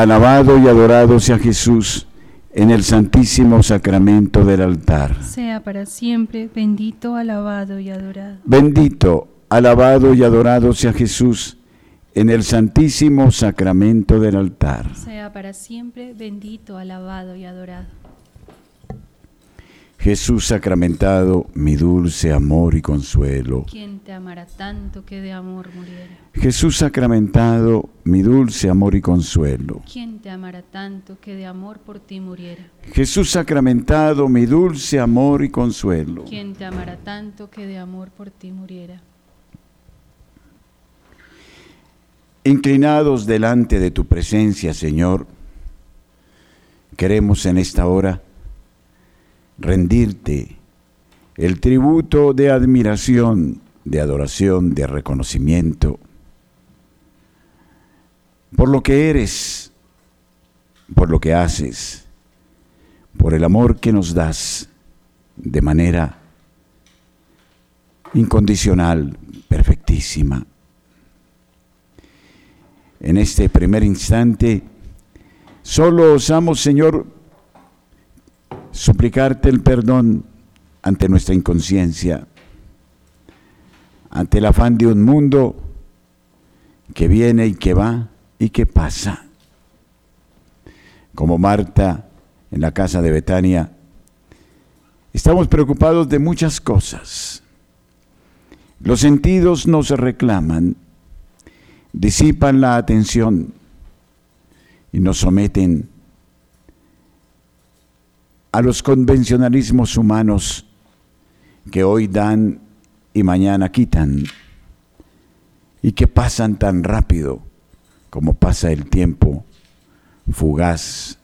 Alabado y adorado sea Jesús en el santísimo sacramento del altar. Sea para siempre bendito, alabado y adorado. Bendito, alabado y adorado sea Jesús en el santísimo sacramento del altar. Sea para siempre bendito, alabado y adorado. Jesús sacramentado, mi dulce amor y consuelo. ¿Quién te amará tanto que de amor muriera? Jesús sacramentado, mi dulce amor y consuelo. ¿Quién te amará tanto que de amor por ti muriera? Jesús sacramentado, mi dulce amor y consuelo. ¿Quién te amará tanto que de amor por ti muriera? Inclinados delante de tu presencia, Señor, queremos en esta hora rendirte el tributo de admiración, de adoración, de reconocimiento por lo que eres, por lo que haces, por el amor que nos das de manera incondicional, perfectísima. En este primer instante, solo osamos, Señor, suplicarte el perdón ante nuestra inconsciencia, ante el afán de un mundo que viene y que va y que pasa. Como Marta en la casa de Betania, estamos preocupados de muchas cosas. Los sentidos nos reclaman, disipan la atención y nos someten a los convencionalismos humanos que hoy dan y mañana quitan y que pasan tan rápido como pasa el tiempo fugaz.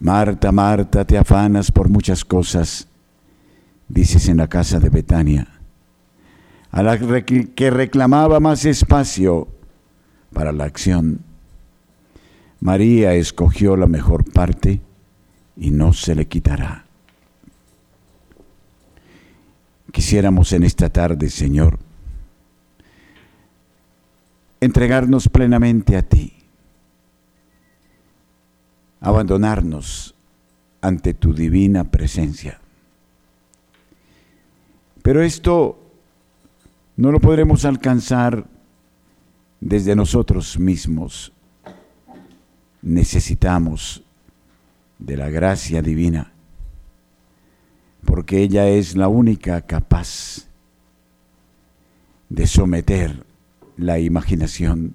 Marta, Marta, te afanas por muchas cosas, dices en la casa de Betania, a la que reclamaba más espacio para la acción. María escogió la mejor parte y no se le quitará. Quisiéramos en esta tarde, Señor, entregarnos plenamente a ti, abandonarnos ante tu divina presencia. Pero esto no lo podremos alcanzar desde nosotros mismos. Necesitamos de la gracia divina, porque ella es la única capaz de someter la imaginación,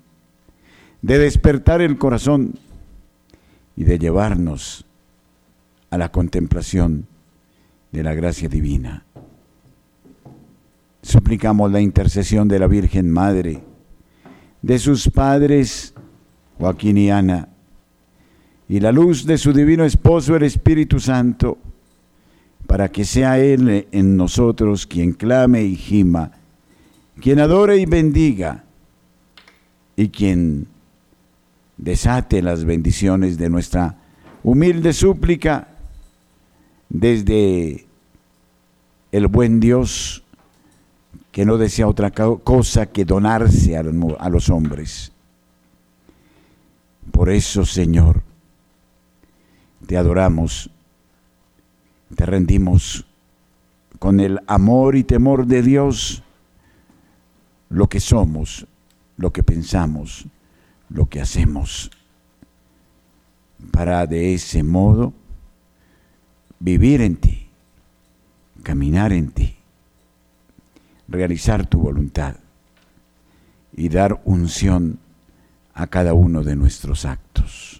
de despertar el corazón y de llevarnos a la contemplación de la gracia divina. Suplicamos la intercesión de la Virgen Madre, de sus padres Joaquín y Ana, y la luz de su divino esposo, el Espíritu Santo, para que sea Él en nosotros quien clame y gima, quien adore y bendiga, y quien desate las bendiciones de nuestra humilde súplica desde el buen Dios que no desea otra cosa que donarse a los hombres. Por eso, Señor, te adoramos, te rendimos con el amor y temor de Dios lo que somos, lo que pensamos, lo que hacemos, para de ese modo vivir en ti, caminar en ti, realizar tu voluntad y dar unción a cada uno de nuestros actos.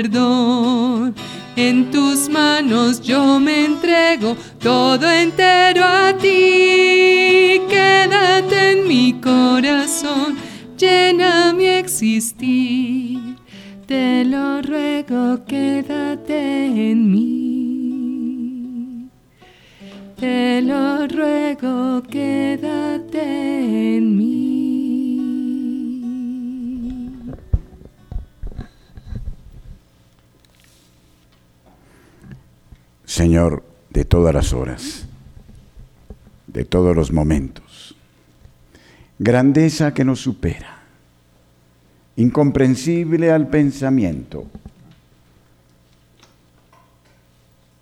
perdón. En tus manos yo me entrego todo entero a ti. Quédate en mi corazón, llena mi existir. Te lo ruego, quédate en mí. Te lo ruego, quédate en mí. Señor, de todas las horas, de todos los momentos. Grandeza que nos supera, incomprensible al pensamiento,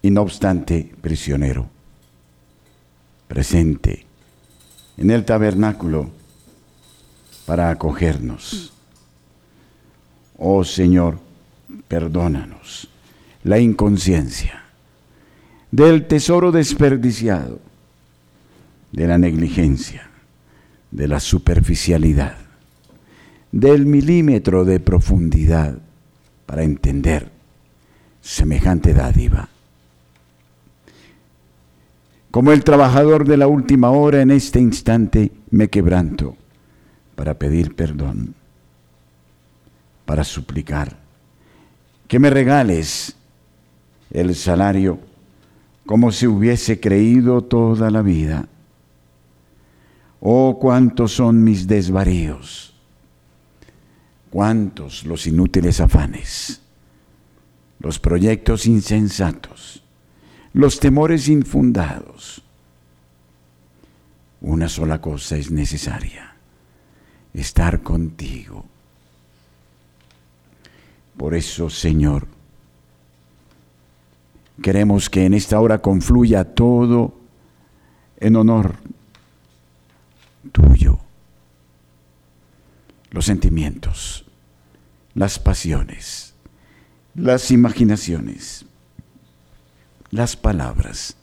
y no obstante prisionero, presente en el tabernáculo para acogernos. Oh Señor, perdónanos la inconsciencia del tesoro desperdiciado, de la negligencia, de la superficialidad, del milímetro de profundidad para entender semejante dádiva. Como el trabajador de la última hora en este instante me quebranto para pedir perdón, para suplicar que me regales el salario como si hubiese creído toda la vida. Oh, cuántos son mis desvaríos, cuántos los inútiles afanes, los proyectos insensatos, los temores infundados. Una sola cosa es necesaria, estar contigo. Por eso, Señor, Queremos que en esta hora confluya todo en honor tuyo. Los sentimientos, las pasiones, las imaginaciones, las palabras,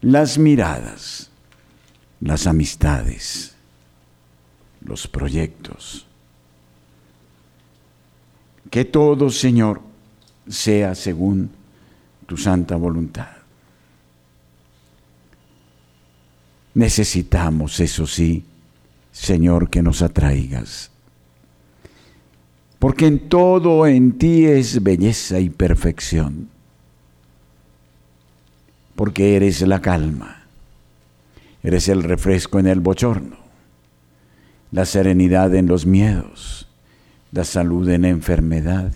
las miradas, las amistades, los proyectos. Que todo, Señor, sea según tu santa voluntad. Necesitamos, eso sí, Señor, que nos atraigas. Porque en todo en ti es belleza y perfección. Porque eres la calma, eres el refresco en el bochorno, la serenidad en los miedos, la salud en la enfermedad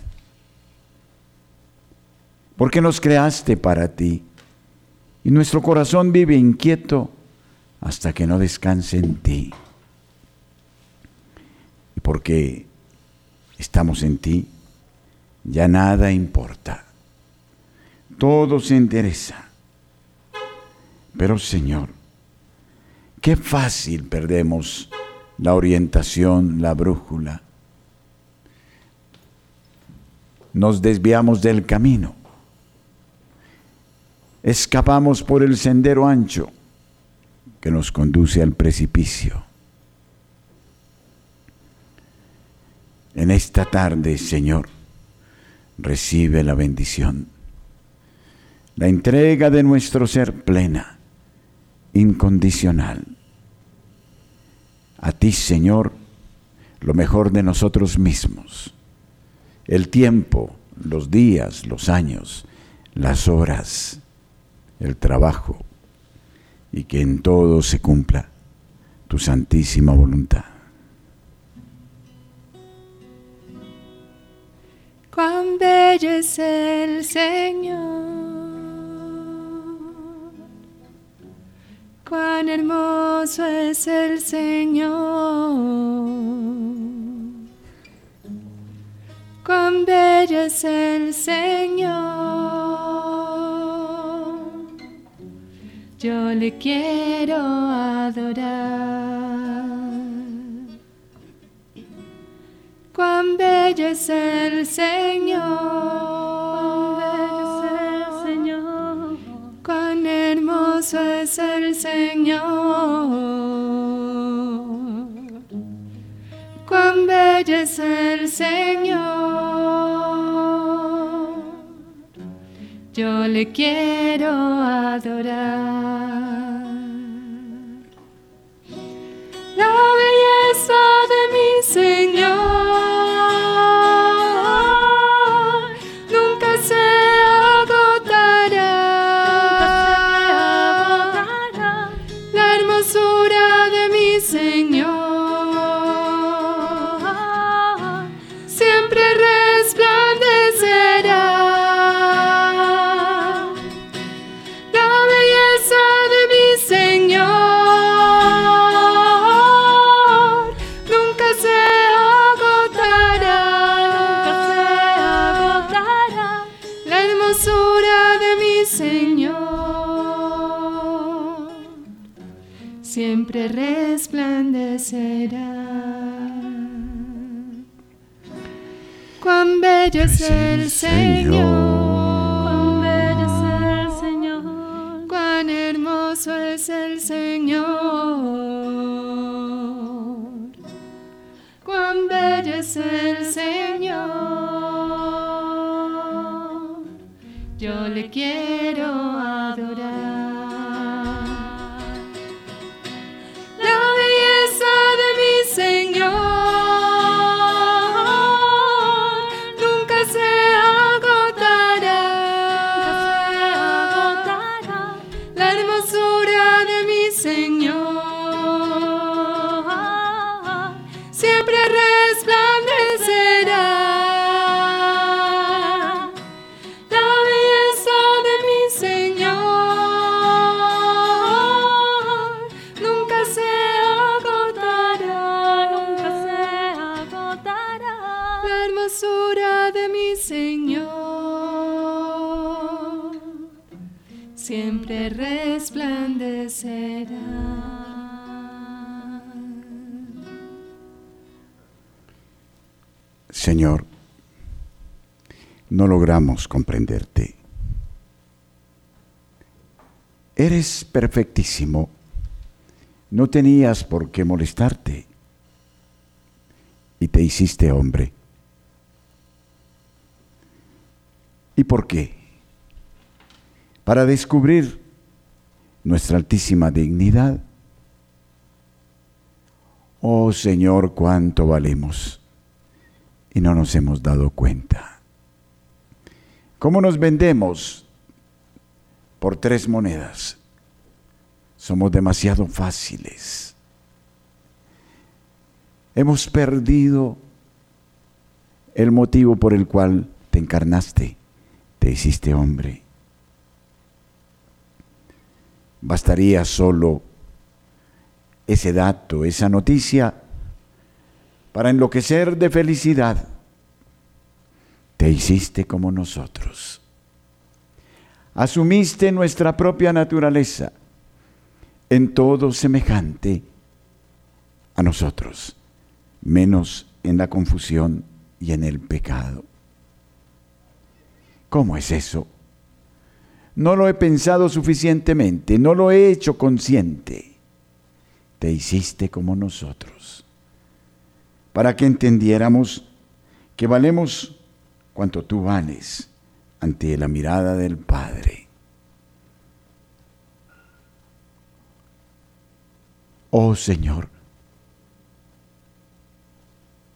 porque nos creaste para ti. Y nuestro corazón vive inquieto hasta que no descanse en ti. Y porque estamos en ti, ya nada importa. Todo se interesa. Pero Señor, qué fácil perdemos la orientación, la brújula. Nos desviamos del camino. Escapamos por el sendero ancho que nos conduce al precipicio. En esta tarde, Señor, recibe la bendición, la entrega de nuestro ser plena, incondicional. A ti, Señor, lo mejor de nosotros mismos, el tiempo, los días, los años, las horas, el trabajo, y que en todo se cumpla tu santísima voluntad. Cuán bello es el Señor, cuán hermoso es el Señor, cuán bello es el Señor. Yo le quiero adorar. Cuán bello es el Señor. Cuán hermoso es el Señor. Cuán bello es el Señor. Yo le quiero adorar. La belleza de mi Señor. Resplandecerá. Cuán bello es el Señor. Cuán bello es el Señor. Cuán hermoso es el Señor. Cuán bello es el Señor. Yo le quiero no logramos comprenderte. Eres perfectísimo. No tenías por qué molestarte. Y te hiciste hombre. ¿Y por qué? Para descubrir nuestra altísima dignidad. Oh Señor, cuánto valemos y no nos hemos dado cuenta. ¿Cómo nos vendemos? Por tres monedas. Somos demasiado fáciles. Hemos perdido el motivo por el cual te encarnaste, te hiciste hombre. Bastaría solo ese dato, esa noticia, para enloquecer de felicidad. Te hiciste como nosotros. Asumiste nuestra propia naturaleza en todo semejante a nosotros, menos en la confusión y en el pecado. ¿Cómo es eso? No lo he pensado suficientemente, no lo he hecho consciente. Te hiciste como nosotros, para que entendiéramos que valemos cuanto tú vales ante la mirada del Padre. Oh Señor,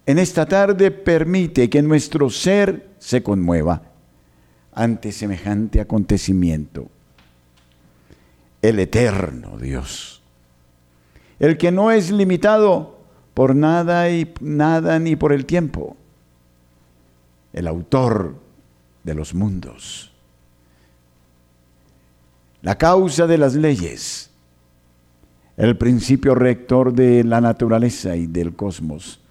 en esta tarde permite que nuestro ser se conmueva ante semejante acontecimiento. El eterno Dios, el que no es limitado por nada y nada ni por el tiempo, el autor de los mundos, la causa de las leyes, el principio rector de la naturaleza y del cosmos.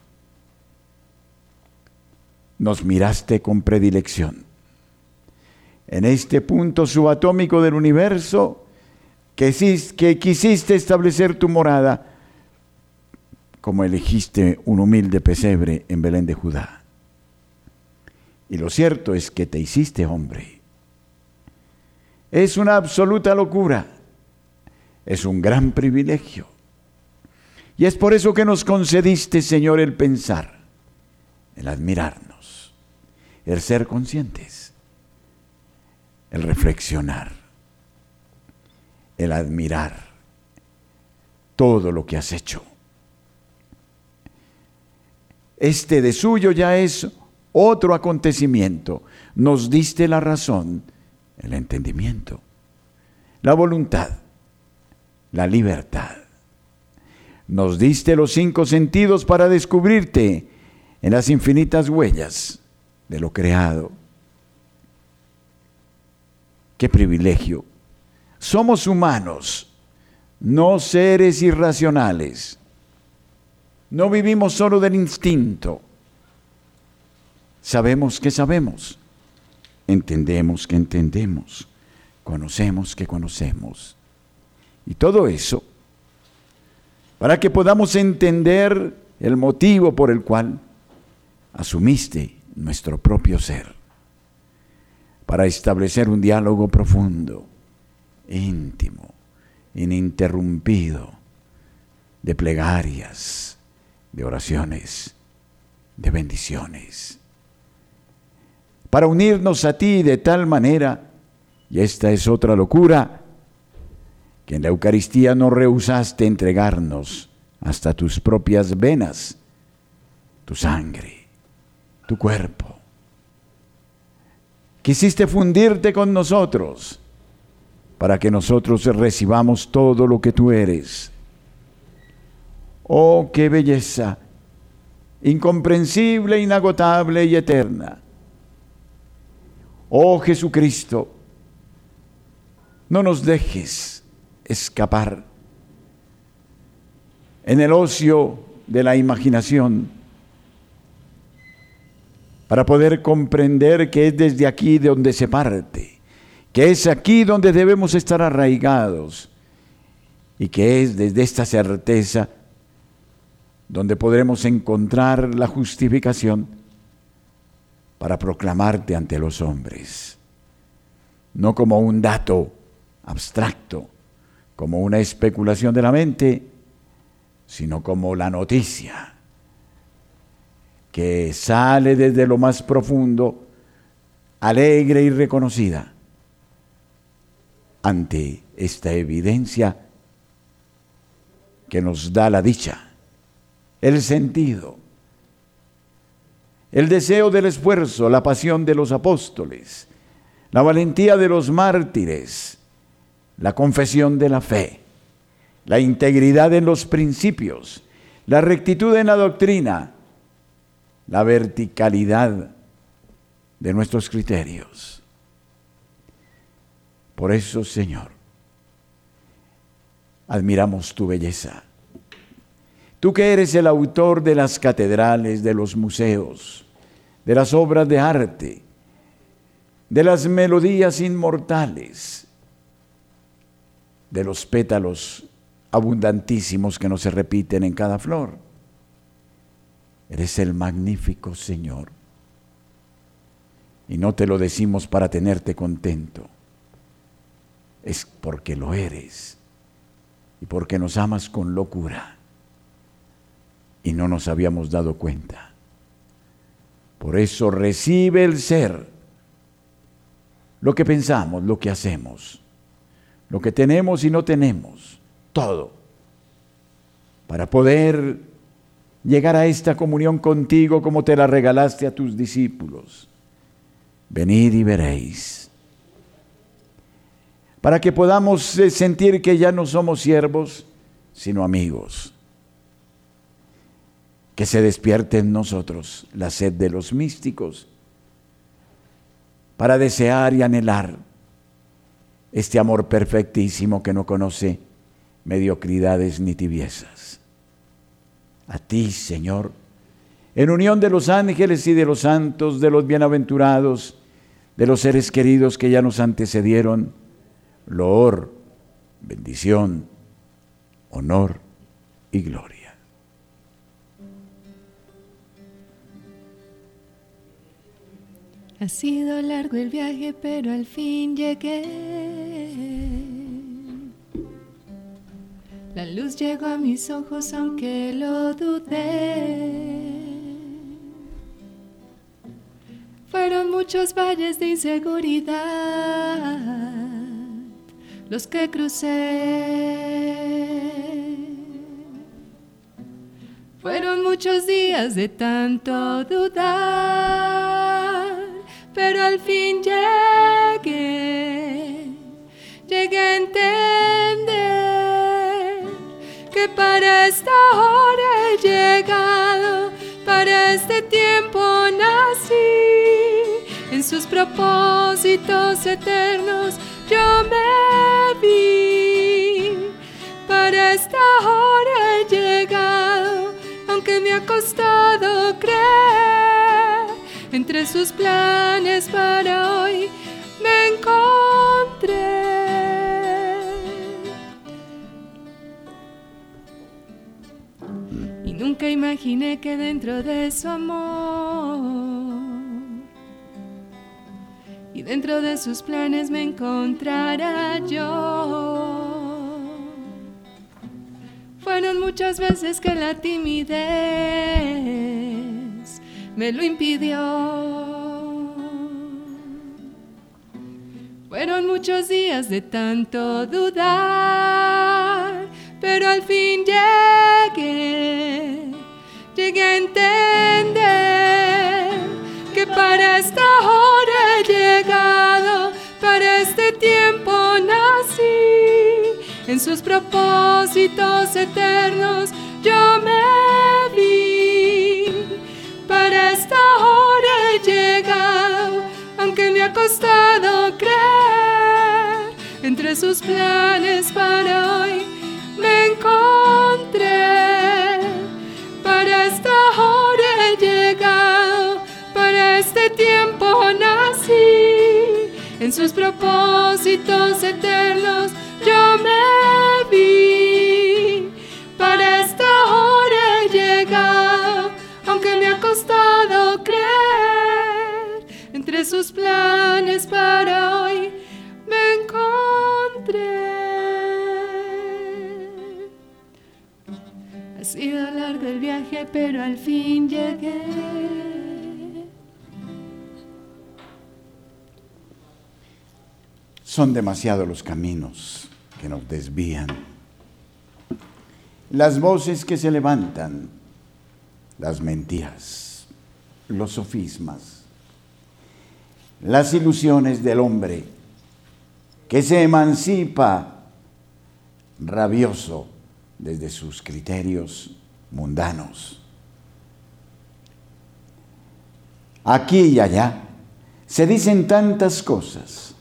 Nos miraste con predilección en este punto subatómico del universo que, quisiste establecer tu morada como elegiste un humilde pesebre en Belén de Judá. Y lo cierto es que te hiciste hombre. Es una absoluta locura. Es un gran privilegio. Y es por eso que nos concediste, Señor, el pensar, el admirarnos, el ser conscientes el reflexionar, el admirar todo lo que has hecho. Este de suyo ya es otro acontecimiento. Nos diste la razón, el entendimiento, la voluntad, la libertad. Nos diste los cinco sentidos para descubrirte en las infinitas huellas de lo creado Qué privilegio. Somos humanos, no seres irracionales. No vivimos solo del instinto. Sabemos que sabemos. Entendemos que entendemos. Conocemos que conocemos. Y todo eso para que podamos entender el motivo por el cual asumiste nuestro propio ser para establecer un diálogo profundo, íntimo, ininterrumpido, de plegarias, de oraciones, de bendiciones, para unirnos a ti de tal manera, y esta es otra locura, que en la Eucaristía no rehusaste entregarnos hasta tus propias venas, tu sangre, tu cuerpo Quisiste fundirte con nosotros para que nosotros recibamos todo lo que tú eres. Oh, qué belleza, incomprensible, inagotable y eterna. Oh Jesucristo, no nos dejes escapar en el ocio de la imaginación para poder comprender que es desde aquí de donde se parte, que es aquí donde debemos estar arraigados y que es desde esta certeza donde podremos encontrar la justificación para proclamarte ante los hombres, no como un dato abstracto, como una especulación de la mente, sino como la noticia que sale desde lo más profundo, alegre y reconocida ante esta evidencia que nos da la dicha, el sentido, el deseo del esfuerzo, la pasión de los apóstoles, la valentía de los mártires, la confesión de la fe, la integridad en los principios, la rectitud en la doctrina, la verticalidad de nuestros criterios. Por eso, Señor, admiramos tu belleza. Tú que eres el autor de las catedrales, de los museos, de las obras de arte, de las melodías inmortales, de los pétalos abundantísimos que no se repiten en cada flor Eres el magnífico Señor. Y no te lo decimos para tenerte contento. Es porque lo eres y porque nos amas con locura. Y no nos habíamos dado cuenta. Por eso recibe el ser lo que pensamos, lo que hacemos, lo que tenemos y no tenemos, todo, para poder llegar a esta comunión contigo como te la regalaste a tus discípulos. Venid y veréis. Para que podamos eh, sentir que ya no somos siervos, sino amigos que se despierte en nosotros la sed de los místicos para desear y anhelar este amor perfectísimo que no conoce mediocridades ni tibiezas. A ti, Señor, en unión de los ángeles y de los santos, de los bienaventurados, de los seres queridos que ya nos antecedieron, loor, bendición, honor y gloria. Ha sido largo el viaje, pero al fin llegué. La luz llegó a mis ojos, aunque lo dudé. Fueron muchos valles de inseguridad los que crucé. Fueron muchos días de tanto dudar pero al fin llegué, llegué a entender que para esta hora he llegado, para este tiempo nací, en sus propósitos eternos yo me vi, para esta hora he llegado, aunque me ha costado creer entre sus planes para hoy me encontré. Y nunca imaginé que dentro de su amor y dentro de sus planes me encontrara yo. Fueron muchas veces que la timidez me lo impidió. Fueron muchos días de tanto dudar, pero al fin llegué, llegué a entender que para esta hora he llegado, para este tiempo nací, en sus propósitos eternos yo me ha costado creer, entre sus planes para hoy me encontré. Para esta hora he llegado, para este tiempo nací, en sus propósitos eternos yo me vi. Pero al fin llegué. Son demasiados los caminos que nos desvían. Las voces que se levantan, las mentiras, los sofismas las ilusiones del hombre, que se emancipa rabioso desde sus criterios mundanos. Aquí y allá se dicen tantas cosas.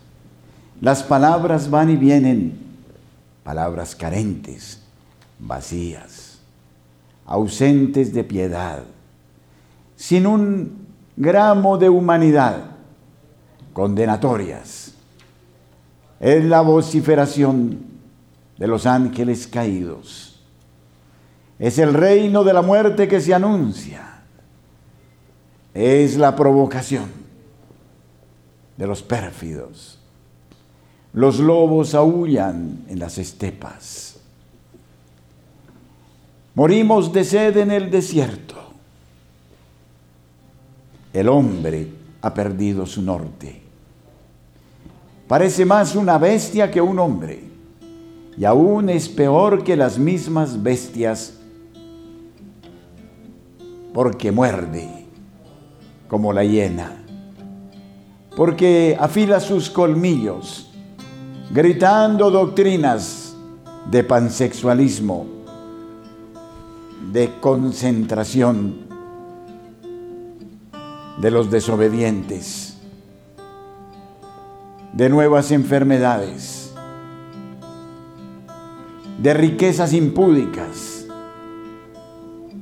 Las palabras van y vienen, palabras carentes, vacías, ausentes de piedad, sin un gramo de humanidad condenatorias. Es la vociferación de los ángeles caídos. Es el reino de la muerte que se anuncia. es la provocación de los pérfidos. Los lobos aullan en las estepas. Morimos de sed en el desierto. El hombre ha perdido su norte. Parece más una bestia que un hombre. Y aún es peor que las mismas bestias porque muerde como la hiena, porque afila sus colmillos, gritando doctrinas de pansexualismo, de concentración de los desobedientes, de nuevas enfermedades, de riquezas impúdicas,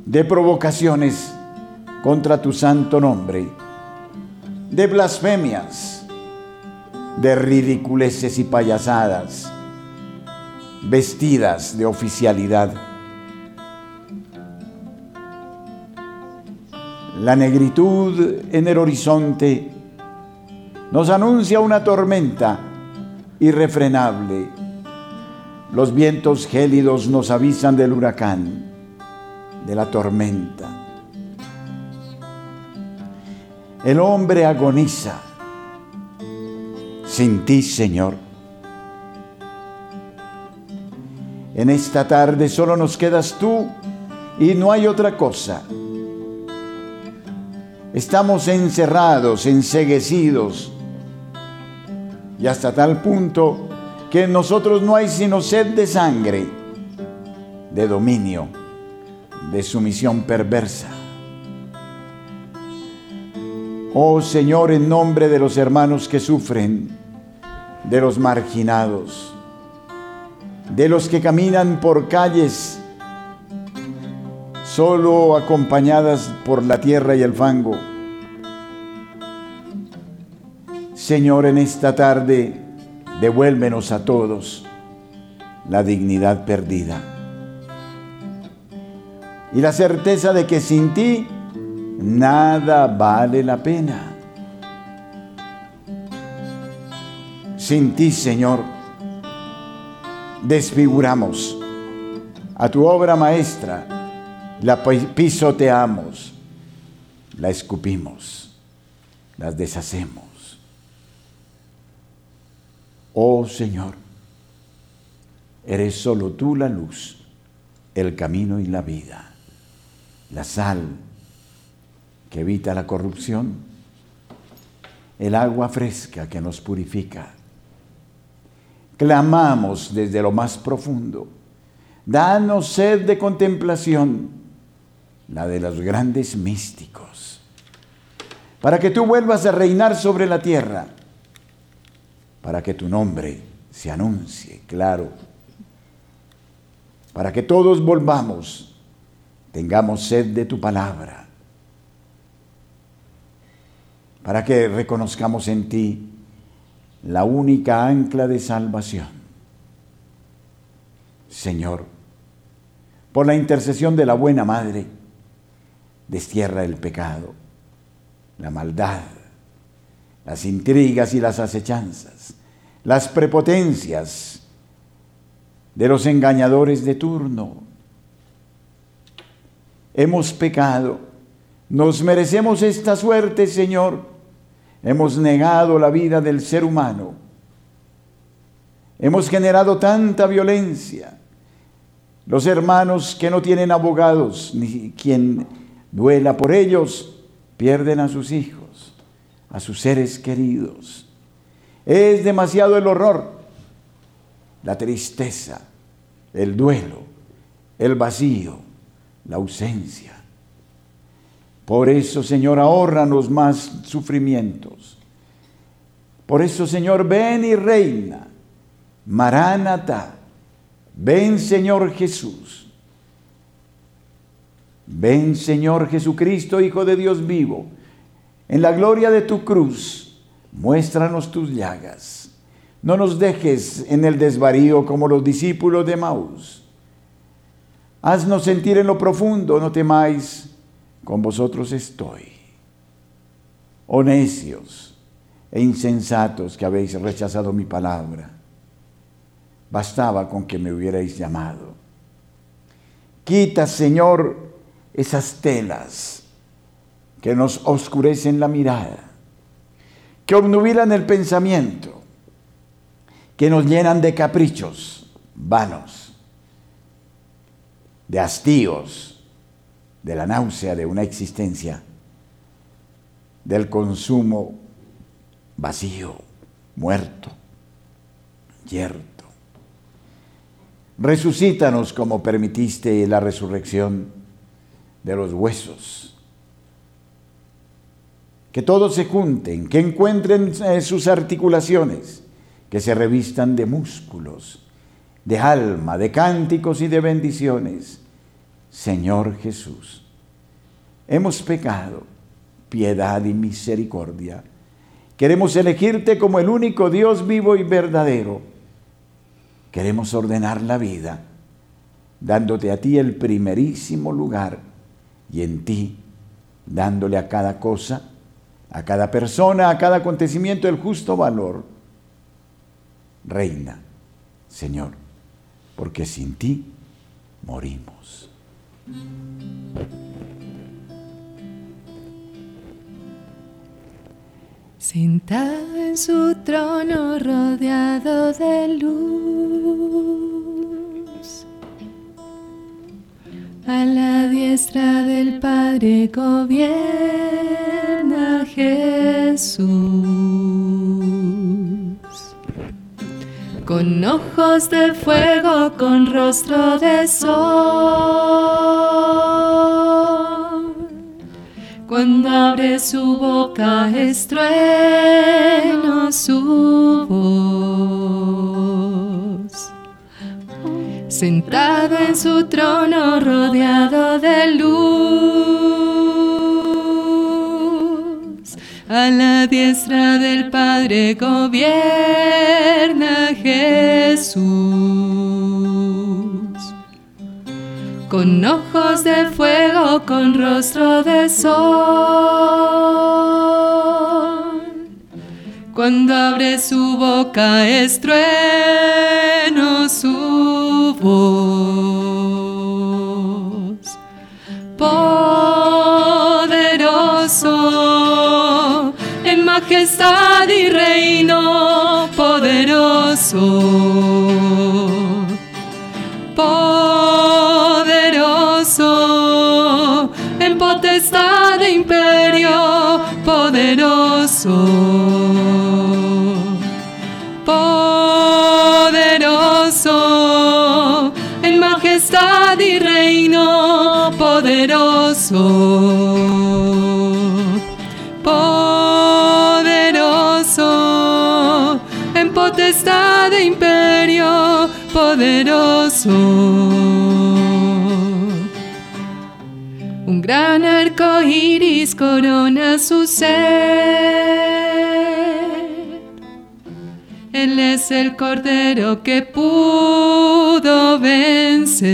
de provocaciones contra tu santo nombre, de blasfemias, de ridiculeces y payasadas, vestidas de oficialidad. La negritud en el horizonte nos anuncia una tormenta irrefrenable. Los vientos gélidos nos avisan del huracán, de la tormenta. El hombre agoniza sin ti, Señor. En esta tarde solo nos quedas tú y no hay otra cosa. Estamos encerrados, enseguecidos y hasta tal punto que en nosotros no hay sino sed de sangre, de dominio, de sumisión perversa. Oh Señor, en nombre de los hermanos que sufren, de los marginados, de los que caminan por calles solo acompañadas por la tierra y el fango. Señor, en esta tarde, devuélvenos a todos la dignidad perdida y la certeza de que sin ti nada vale la pena. Sin ti, Señor, desfiguramos a tu obra maestra, la pisoteamos, la escupimos, las deshacemos. Oh Señor, eres solo tú la luz, el camino y la vida, la sal que evita la corrupción, el agua fresca que nos purifica. Clamamos desde lo más profundo, danos sed de contemplación, la de los grandes místicos, para que tú vuelvas a reinar sobre la tierra, para que tu nombre se anuncie, claro, para que todos volvamos, tengamos sed de tu palabra para que reconozcamos en ti la única ancla de salvación. Señor, por la intercesión de la buena Madre, destierra el pecado, la maldad, las intrigas y las acechanzas, las prepotencias de los engañadores de turno. Hemos pecado, nos merecemos esta suerte, Señor, Hemos negado la vida del ser humano. Hemos generado tanta violencia. Los hermanos que no tienen abogados, ni quien duela por ellos, pierden a sus hijos, a sus seres queridos. Es demasiado el horror, la tristeza, el duelo, el vacío, la ausencia. Por eso, Señor, ahórranos más sufrimientos. Por eso, Señor, ven y reina. Maránata. Ven, Señor Jesús. Ven, Señor Jesucristo, Hijo de Dios vivo. En la gloria de tu cruz, muéstranos tus llagas. No nos dejes en el desvarío como los discípulos de Maús. Haznos sentir en lo profundo, no temáis con vosotros estoy. oh necios e insensatos que habéis rechazado mi palabra. Bastaba con que me hubierais llamado. Quita, Señor, esas telas que nos oscurecen la mirada, que obnubilan el pensamiento, que nos llenan de caprichos vanos, de hastíos, de la náusea de una existencia, del consumo vacío, muerto, yerto. Resucítanos como permitiste la resurrección de los huesos. Que todos se junten, que encuentren eh, sus articulaciones, que se revistan de músculos, de alma, de cánticos y de bendiciones. Señor Jesús, hemos pecado, piedad y misericordia. Queremos elegirte como el único Dios vivo y verdadero. Queremos ordenar la vida, dándote a ti el primerísimo lugar y en ti dándole a cada cosa, a cada persona, a cada acontecimiento el justo valor. Reina, Señor, porque sin ti morimos. Sentado en su trono rodeado de luz, a la diestra del Padre gobierna Jesús. Con ojos de fuego, con rostro de sol. Cuando abre su boca estrueno su voz. Sentado en su trono rodeado de luz, a la diestra del Padre gobierna Jesús. Con ojos de fuego, con rostro de sol. Cuando abre su boca estrueno su voz. Majestad y reino, poderoso. Poderoso en potestad de imperio, poderoso. Poderoso en majestad y reino, poderoso. Poderoso potestad de imperio, poderoso. Un gran arco iris corona su ser. Él es el cordero que pudo vencer.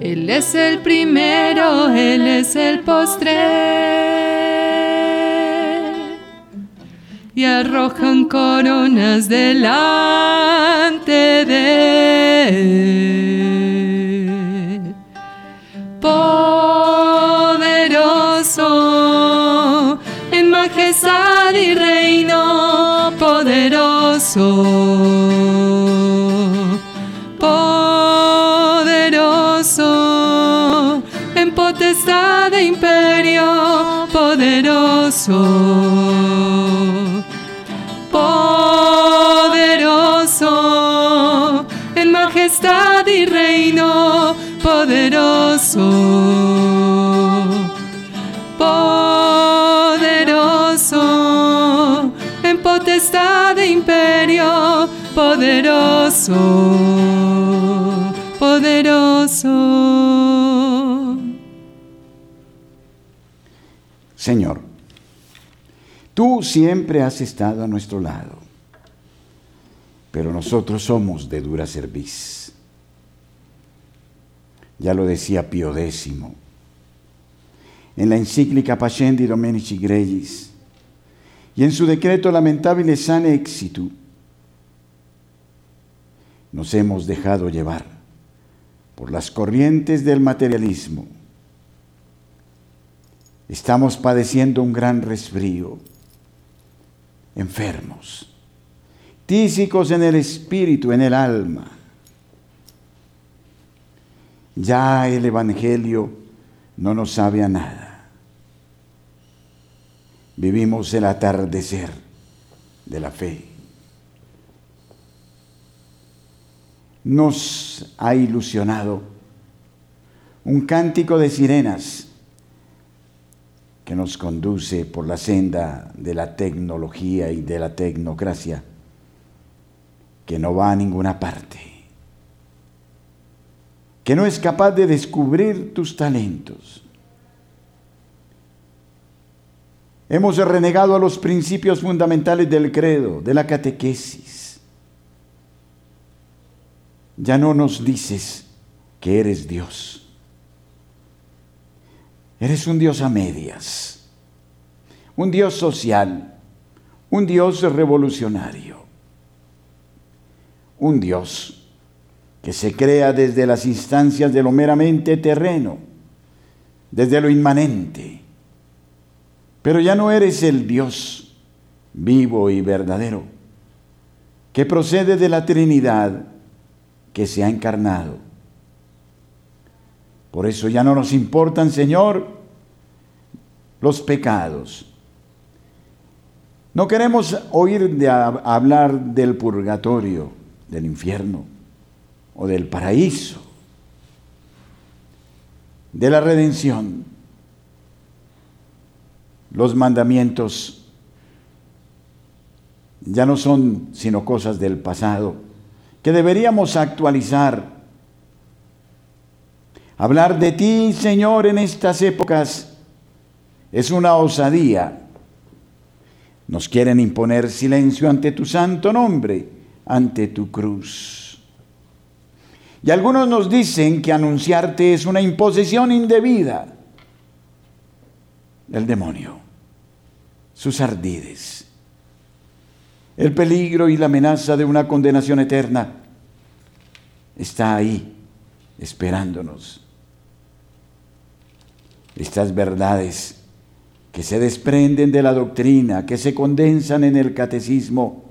Él es el primero, Él es el postre. Y arrojan coronas delante de. Poderoso en majestad y reino, poderoso. Poderoso en potestad de imperio, poderoso. Majestad y reino, poderoso. Poderoso en potestad de imperio, poderoso, poderoso. Señor, tú siempre has estado a nuestro lado, pero nosotros somos de dura cerviz. Ya lo decía Pío X. en la encíclica Pascendi Domenici Gregis y en su decreto lamentable Sane Exitu, nos hemos dejado llevar por las corrientes del materialismo. Estamos padeciendo un gran resfrío, enfermos, tísicos en el espíritu, en el alma. Ya el Evangelio no nos sabe a nada. Vivimos el atardecer de la fe. Nos ha ilusionado un cántico de sirenas que nos conduce por la senda de la tecnología y de la tecnocracia, que no va a ninguna parte, que no es capaz de descubrir tus talentos. Hemos renegado a los principios fundamentales del credo, de la catequesis. Ya no nos dices que eres Dios Eres un Dios a medias, un Dios social, un Dios revolucionario, un Dios que se crea desde las instancias de lo meramente terreno, desde lo inmanente. Pero ya no eres el Dios vivo y verdadero, que procede de la Trinidad que se ha encarnado por eso ya no nos importan, Señor, los pecados. No queremos oír de hablar del purgatorio, del infierno o del paraíso, de la redención. Los mandamientos ya no son sino cosas del pasado que deberíamos actualizar Hablar de ti, Señor, en estas épocas es una osadía. Nos quieren imponer silencio ante tu santo nombre, ante tu cruz. Y algunos nos dicen que anunciarte es una imposición indebida del demonio, sus ardides, el peligro y la amenaza de una condenación eterna está ahí esperándonos estas verdades que se desprenden de la doctrina, que se condensan en el catecismo,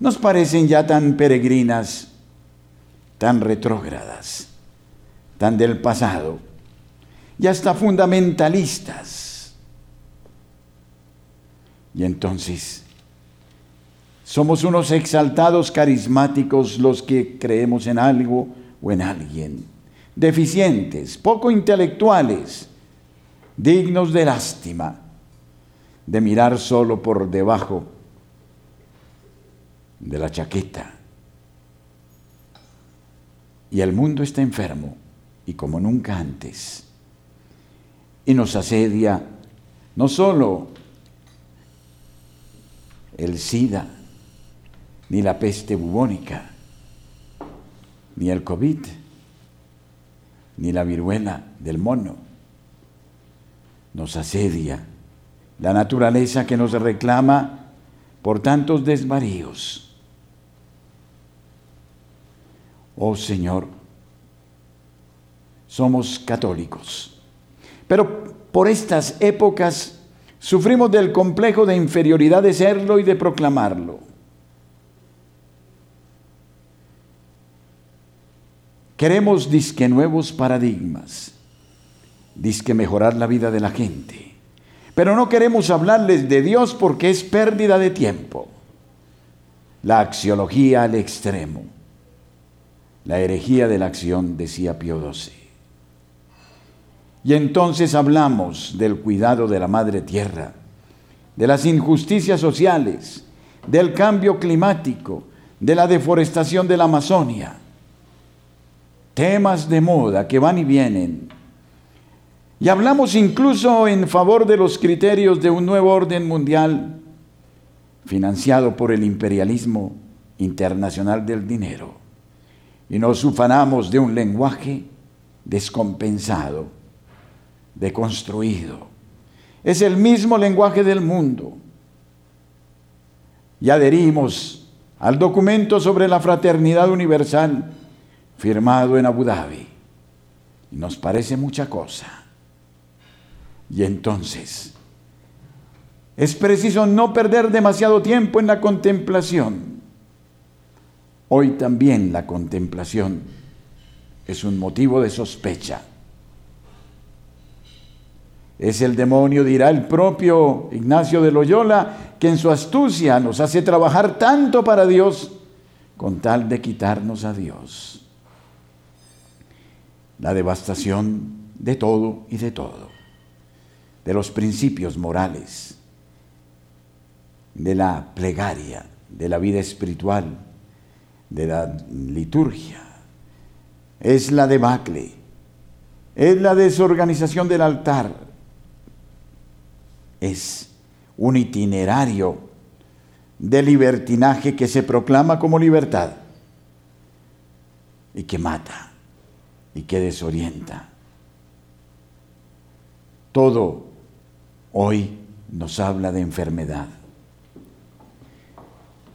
nos parecen ya tan peregrinas, tan retrógradas, tan del pasado y hasta fundamentalistas. Y entonces, somos unos exaltados carismáticos los que creemos en algo o en alguien deficientes, poco intelectuales, dignos de lástima, de mirar solo por debajo de la chaqueta. Y el mundo está enfermo y como nunca antes. Y nos asedia no solo el SIDA, ni la peste bubónica, ni el COVID, ni la viruela del mono. Nos asedia la naturaleza que nos reclama por tantos desvaríos. Oh Señor, somos católicos, pero por estas épocas sufrimos del complejo de inferioridad de serlo y de proclamarlo. Queremos disque nuevos paradigmas, disque mejorar la vida de la gente. Pero no queremos hablarles de Dios porque es pérdida de tiempo. La axiología al extremo. La herejía de la acción, decía Pío XII. Y entonces hablamos del cuidado de la madre tierra, de las injusticias sociales, del cambio climático, de la deforestación de la Amazonia temas de moda que van y vienen. Y hablamos incluso en favor de los criterios de un nuevo orden mundial financiado por el imperialismo internacional del dinero. Y nos ufanamos de un lenguaje descompensado, deconstruido. Es el mismo lenguaje del mundo. Y adherimos al documento sobre la fraternidad universal firmado en Abu Dhabi. Y nos parece mucha cosa. Y entonces, es preciso no perder demasiado tiempo en la contemplación. Hoy también la contemplación es un motivo de sospecha. Es el demonio, dirá el propio Ignacio de Loyola, que en su astucia nos hace trabajar tanto para Dios con tal de quitarnos a Dios. La devastación de todo y de todo, de los principios morales, de la plegaria, de la vida espiritual, de la liturgia. Es la debacle, es la desorganización del altar, es un itinerario de libertinaje que se proclama como libertad y que mata y que desorienta. Todo hoy nos habla de enfermedad.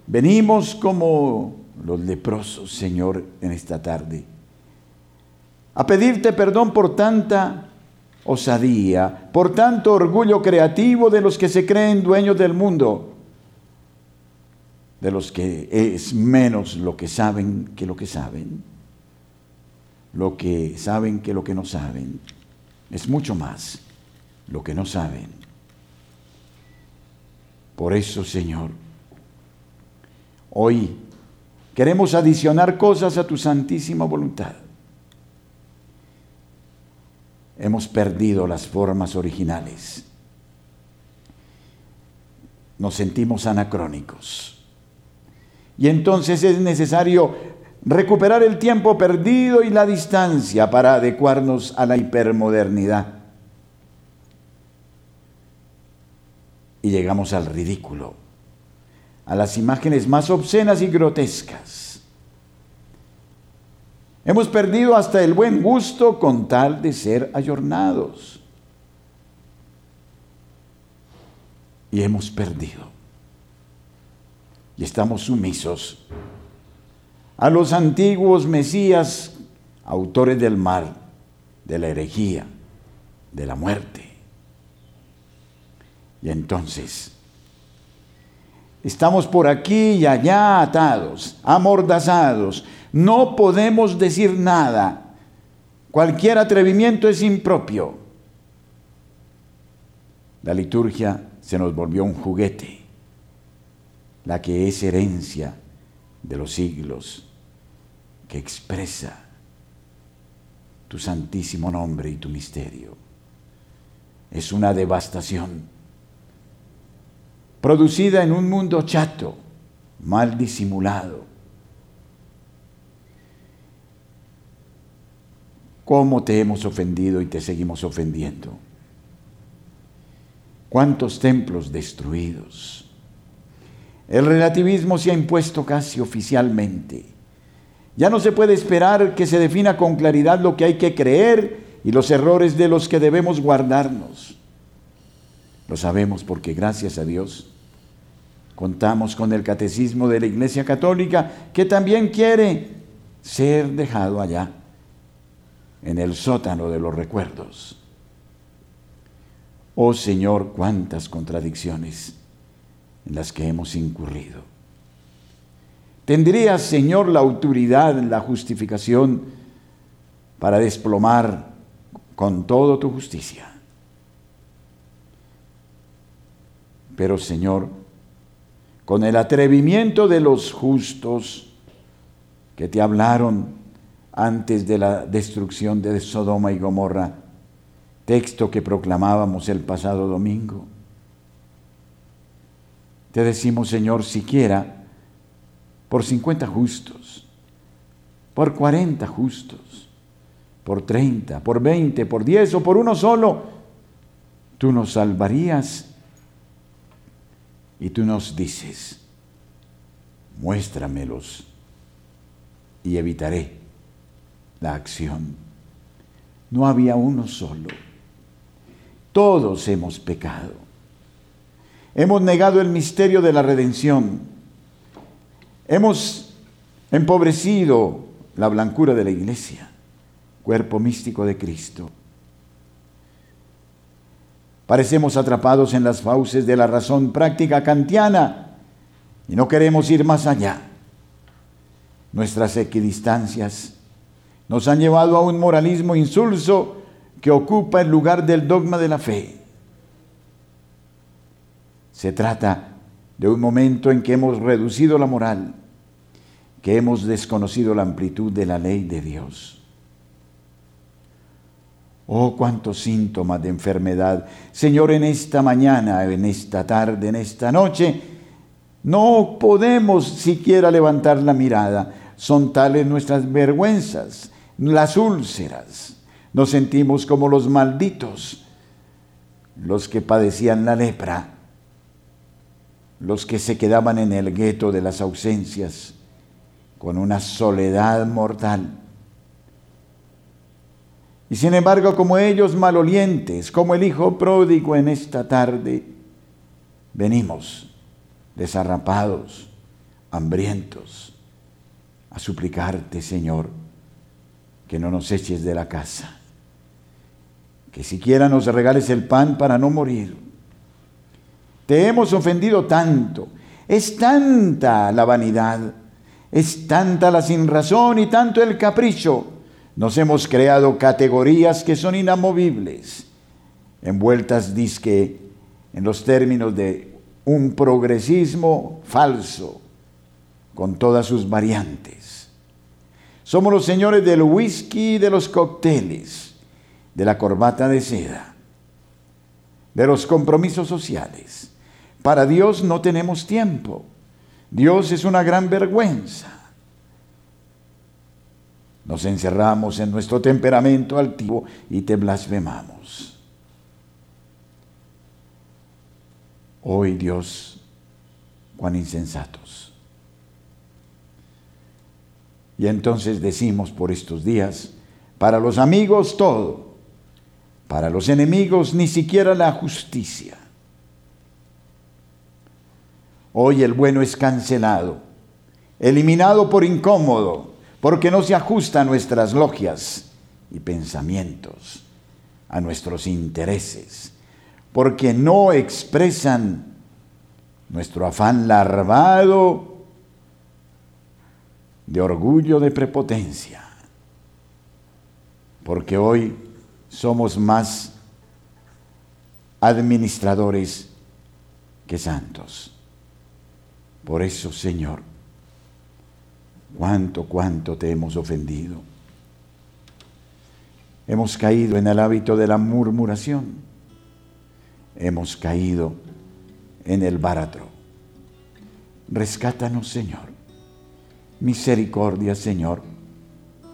Venimos como los leprosos, Señor, en esta tarde, a pedirte perdón por tanta osadía, por tanto orgullo creativo de los que se creen dueños del mundo, de los que es menos lo que saben que lo que saben, lo que saben que lo que no saben, es mucho más lo que no saben. Por eso, Señor, hoy queremos adicionar cosas a tu santísima voluntad hemos perdido las formas originales. Nos sentimos anacrónicos. Y entonces es necesario recuperar el tiempo perdido y la distancia para adecuarnos a la hipermodernidad. Y llegamos al ridículo, a las imágenes más obscenas y grotescas Hemos perdido hasta el buen gusto con tal de ser ayornados. Y hemos perdido. Y estamos sumisos a los antiguos mesías, autores del mal, de la herejía, de la muerte. Y entonces, estamos por aquí y allá atados, amordazados, no podemos decir nada. Cualquier atrevimiento es impropio. La liturgia se nos volvió un juguete, la que es herencia de los siglos, que expresa tu santísimo nombre y tu misterio. Es una devastación producida en un mundo chato, mal disimulado, ¿Cómo te hemos ofendido y te seguimos ofendiendo? ¿Cuántos templos destruidos? El relativismo se ha impuesto casi oficialmente. Ya no se puede esperar que se defina con claridad lo que hay que creer y los errores de los que debemos guardarnos. Lo sabemos porque gracias a Dios contamos con el catecismo de la Iglesia Católica que también quiere ser dejado allá en el sótano de los recuerdos. Oh Señor, cuántas contradicciones en las que hemos incurrido. ¿Tendrías, Señor, la autoridad, la justificación para desplomar con todo tu justicia? Pero, Señor, con el atrevimiento de los justos que te hablaron antes de la destrucción de Sodoma y Gomorra, texto que proclamábamos el pasado domingo. Te decimos, Señor, siquiera por 50 justos, por 40 justos, por 30, por 20, por 10 o por uno solo, tú nos salvarías y tú nos dices, muéstramelos y evitaré la acción. No había uno solo. Todos hemos pecado. Hemos negado el misterio de la redención. Hemos empobrecido la blancura de la iglesia, cuerpo místico de Cristo. Parecemos atrapados en las fauces de la razón práctica kantiana y no queremos ir más allá. Nuestras equidistancias nos han llevado a un moralismo insulso que ocupa el lugar del dogma de la fe. Se trata de un momento en que hemos reducido la moral, que hemos desconocido la amplitud de la ley de Dios. Oh, cuántos síntomas de enfermedad. Señor, en esta mañana, en esta tarde, en esta noche, no podemos siquiera levantar la mirada. Son tales nuestras vergüenzas, las úlceras. Nos sentimos como los malditos, los que padecían la lepra, los que se quedaban en el gueto de las ausencias, con una soledad mortal. Y sin embargo, como ellos malolientes, como el hijo pródigo en esta tarde, venimos desarrapados, hambrientos, a suplicarte, Señor, que no nos eches de la casa, que siquiera nos regales el pan para no morir. Te hemos ofendido tanto, es tanta la vanidad, es tanta la sinrazón y tanto el capricho. Nos hemos creado categorías que son inamovibles, envueltas disque en los términos de un progresismo falso, con todas sus variantes. Somos los señores del whisky y de los cócteles, de la corbata de seda, de los compromisos sociales. Para Dios no tenemos tiempo. Dios es una gran vergüenza. Nos encerramos en nuestro temperamento altivo y te blasfemamos. Hoy Dios, cuán insensatos. Y entonces decimos por estos días, para los amigos todo, para los enemigos ni siquiera la justicia. Hoy el bueno es cancelado, eliminado por incómodo, porque no se ajusta nuestras logias y pensamientos, a nuestros intereses, porque no expresan nuestro afán larvado de orgullo, de prepotencia, porque hoy somos más administradores que santos. Por eso, Señor, cuánto, cuánto te hemos ofendido. Hemos caído en el hábito de la murmuración. Hemos caído en el báratro. Rescátanos, Señor. Misericordia, Señor,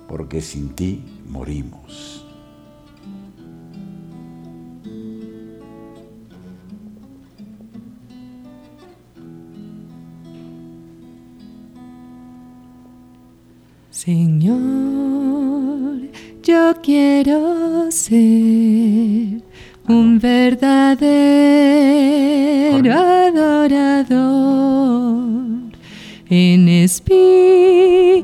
porque sin ti morimos. Señor, yo quiero ser un verdadero adorador en espíritu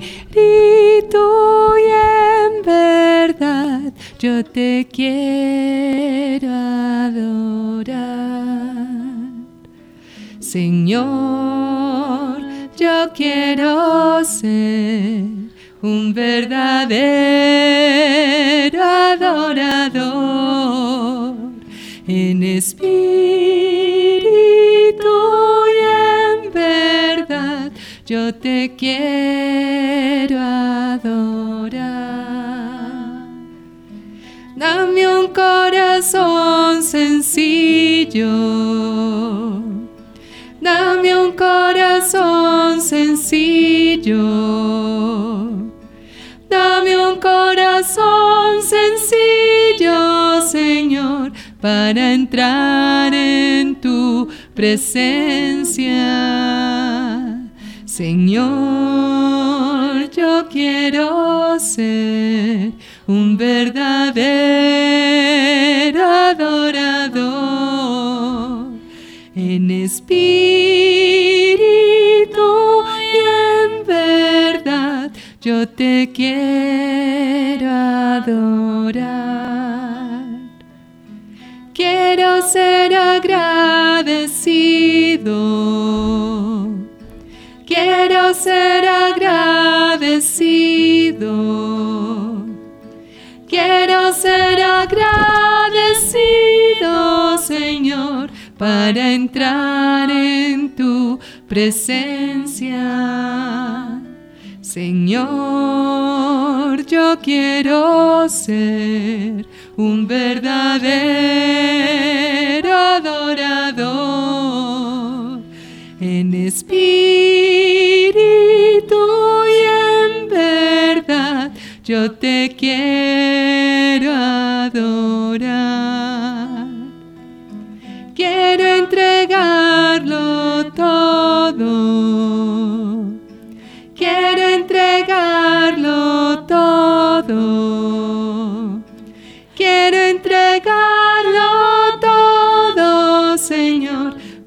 y en verdad, yo te quiero adorar. Señor, yo quiero ser un verdadero adorador en espíritu yo te quiero adorar. Dame un corazón sencillo. Dame un corazón sencillo. Dame un corazón sencillo, Señor, para entrar en tu presencia. Señor, yo quiero ser un verdadero adorador en espíritu yo te quiero adorar. Quiero ser agradecido. Quiero ser agradecido. Quiero ser agradecido, Señor, para entrar en tu presencia. Señor, yo quiero ser un verdadero adorador en espíritu y en verdad. Yo te quiero adorar.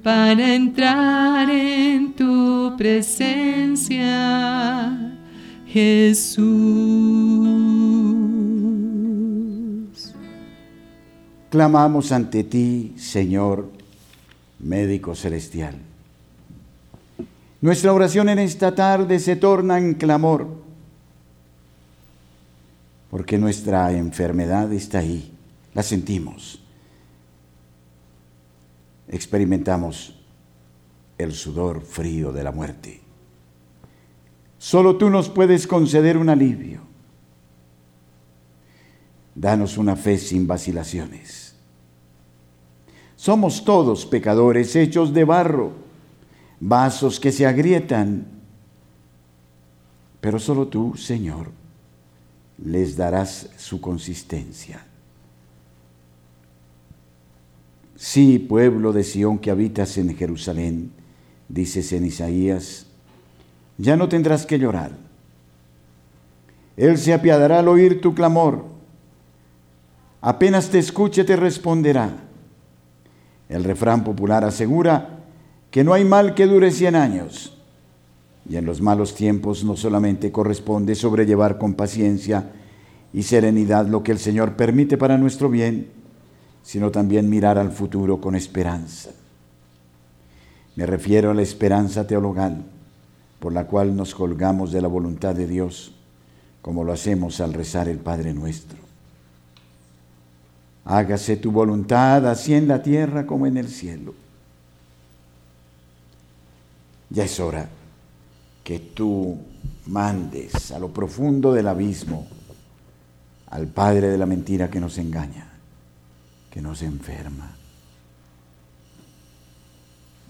Para entrar en tu presencia, Jesús. Clamamos ante ti, Señor, médico celestial. Nuestra oración en esta tarde se torna en clamor, porque nuestra enfermedad está ahí, la sentimos. Experimentamos el sudor frío de la muerte. Solo tú nos puedes conceder un alivio. Danos una fe sin vacilaciones. Somos todos pecadores hechos de barro, vasos que se agrietan, pero solo tú, Señor, les darás su consistencia. Sí, pueblo de Sión que habitas en Jerusalén, dices en Isaías, ya no tendrás que llorar. Él se apiadará al oír tu clamor. Apenas te escuche, te responderá. El refrán popular asegura que no hay mal que dure cien años. Y en los malos tiempos no solamente corresponde sobrellevar con paciencia y serenidad lo que el Señor permite para nuestro bien, sino también mirar al futuro con esperanza. Me refiero a la esperanza teologal, por la cual nos colgamos de la voluntad de Dios, como lo hacemos al rezar el Padre nuestro. Hágase tu voluntad así en la tierra como en el cielo. Ya es hora que tú mandes a lo profundo del abismo al Padre de la mentira que nos engaña, que nos enferma.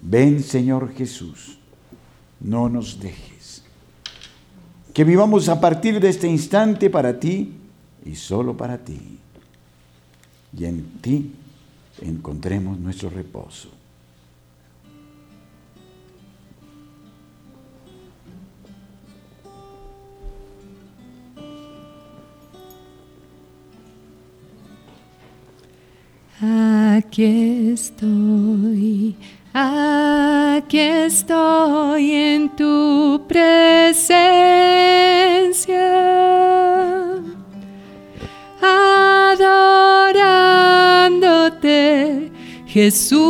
Ven Señor Jesús, no nos dejes. Que vivamos a partir de este instante para ti y solo para ti. Y en ti encontremos nuestro reposo. Aquí estoy, aquí estoy en tu presencia, adorándote, Jesús.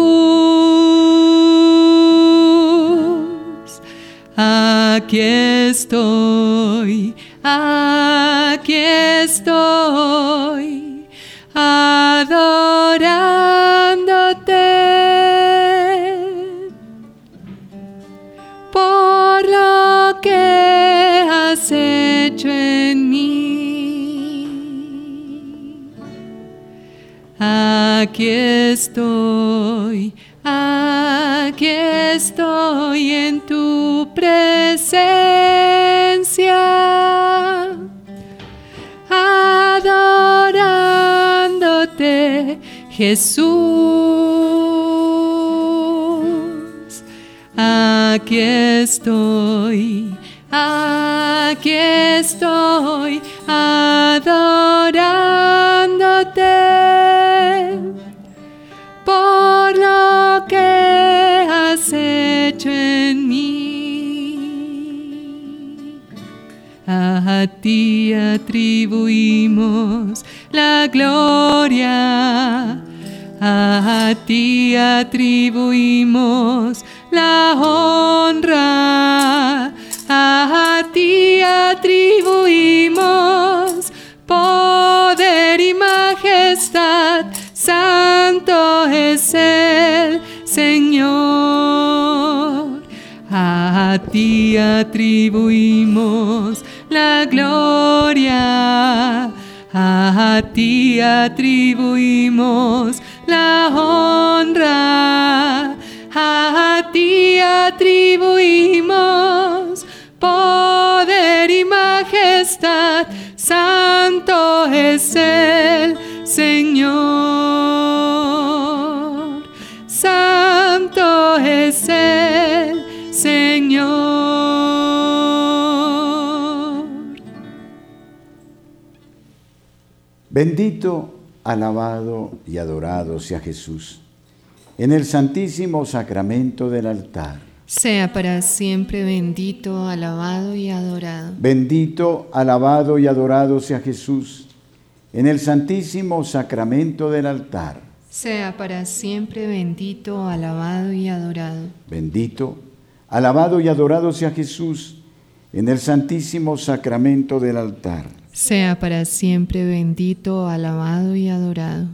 Aquí estoy, aquí estoy adorándote Aquí estoy, aquí estoy en tu presencia adorándote, Jesús. Aquí estoy, aquí estoy, A ti atribuimos la gloria. A ti atribuimos la honra. A ti atribuimos poder y majestad. Santo es el Señor. A ti atribuimos la gloria. A ti atribuimos la honra. A ti atribuimos Bendito, alabado y adorado sea Jesús en el santísimo sacramento del altar. Sea para siempre bendito, alabado y adorado. Bendito, alabado y adorado sea Jesús en el santísimo sacramento del altar. Sea para siempre bendito, alabado y adorado. Bendito, alabado y adorado sea Jesús en el santísimo sacramento del altar. Sea para siempre bendito, alabado y adorado.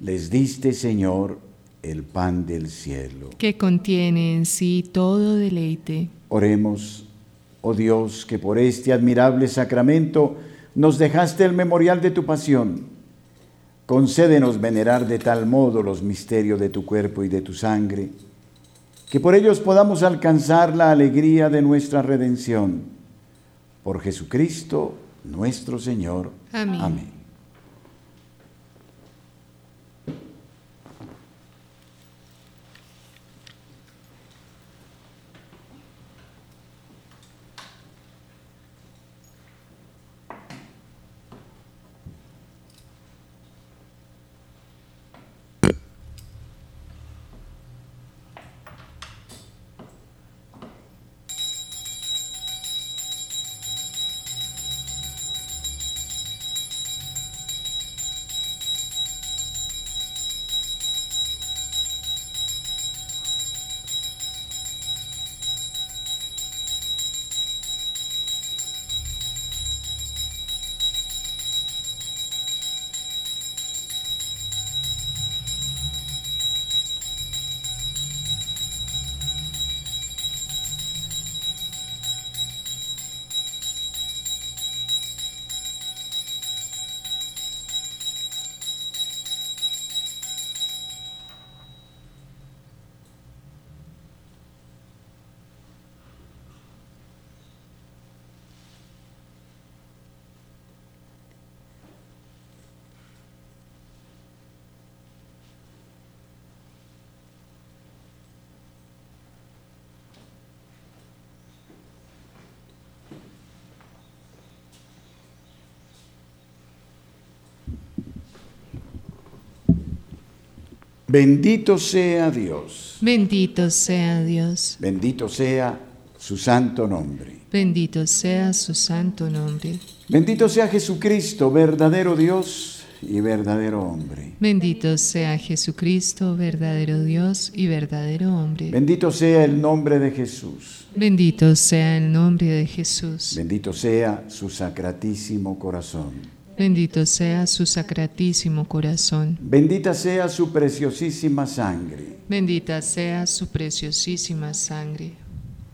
Les diste, Señor, el pan del cielo. Que contiene en sí todo deleite. Oremos, oh Dios, que por este admirable sacramento nos dejaste el memorial de tu pasión. Concédenos venerar de tal modo los misterios de tu cuerpo y de tu sangre, que por ellos podamos alcanzar la alegría de nuestra redención. Por Jesucristo nuestro Señor. Amén. Amén. Bendito sea Dios. Bendito sea Dios. Bendito sea su santo nombre. Bendito sea su santo nombre. Bendito sea Jesucristo, verdadero Dios y verdadero hombre. Bendito sea Jesucristo, verdadero Dios y verdadero hombre. Bendito sea el nombre de Jesús. Bendito sea el nombre de Jesús. Bendito sea su sacratísimo corazón. Bendito sea su sacratísimo corazón. Bendita sea su preciosísima sangre. Bendita sea su preciosísima sangre.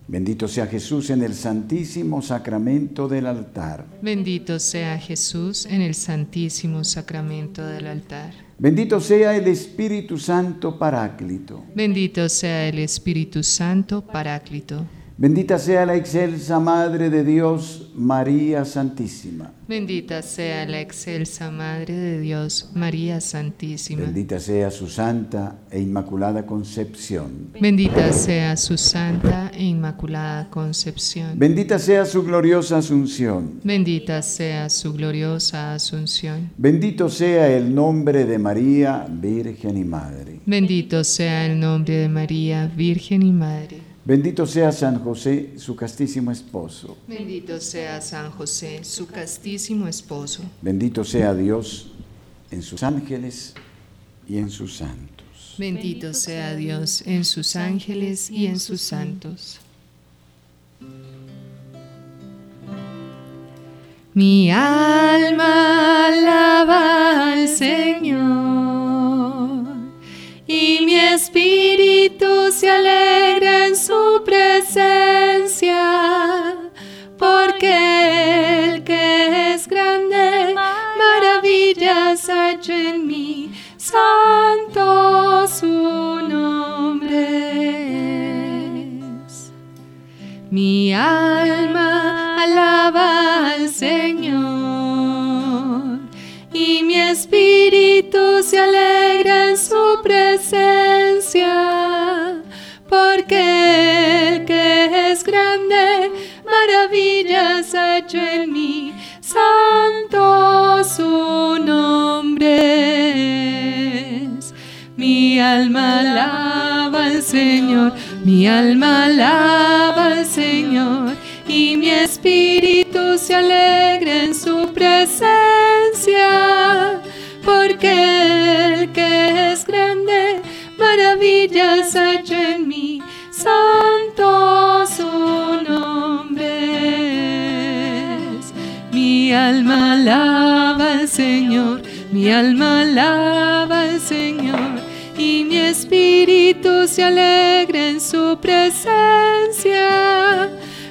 Bendito sea Jesús en el santísimo sacramento del altar. Bendito sea Jesús en el santísimo sacramento del altar. Bendito sea el Espíritu Santo Paráclito. Bendito sea el Espíritu Santo Paráclito. Bendita sea la excelsa Madre de Dios, María Santísima. Bendita sea la excelsa Madre de Dios, María Santísima. Bendita sea su santa e inmaculada concepción. Bendita sea su santa e inmaculada concepción. Bendita sea su gloriosa asunción. Bendita sea su gloriosa asunción. Bendito sea el nombre de María, Virgen y Madre. Bendito sea el nombre de María, Virgen y Madre. Bendito sea San José, su castísimo esposo. Bendito sea San José, su castísimo esposo. Bendito sea Dios en sus ángeles y en sus santos. Bendito sea Dios en sus ángeles y en sus santos. Mi alma alaba al Señor y mi espíritu se alegra Mi alma alaba al Señor y mi espíritu se alegra en su presencia, porque el que es grande, maravillas ha hecho en mí, santo su nombre es. Mi alma alaba al Señor, mi alma alaba al Señor, y mi espíritu se alegra en su presencia, porque el que es grande, maravillas ha hecho en mí, santo su nombre. Mi alma alaba al Señor, mi alma alaba al Señor, mi espíritu se alegra en su presencia,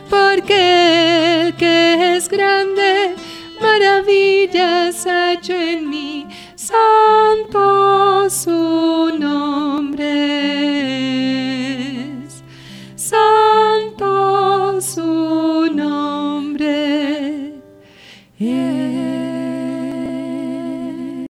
porque el que es grande, maravillas ha hecho en mí, santo su nombre.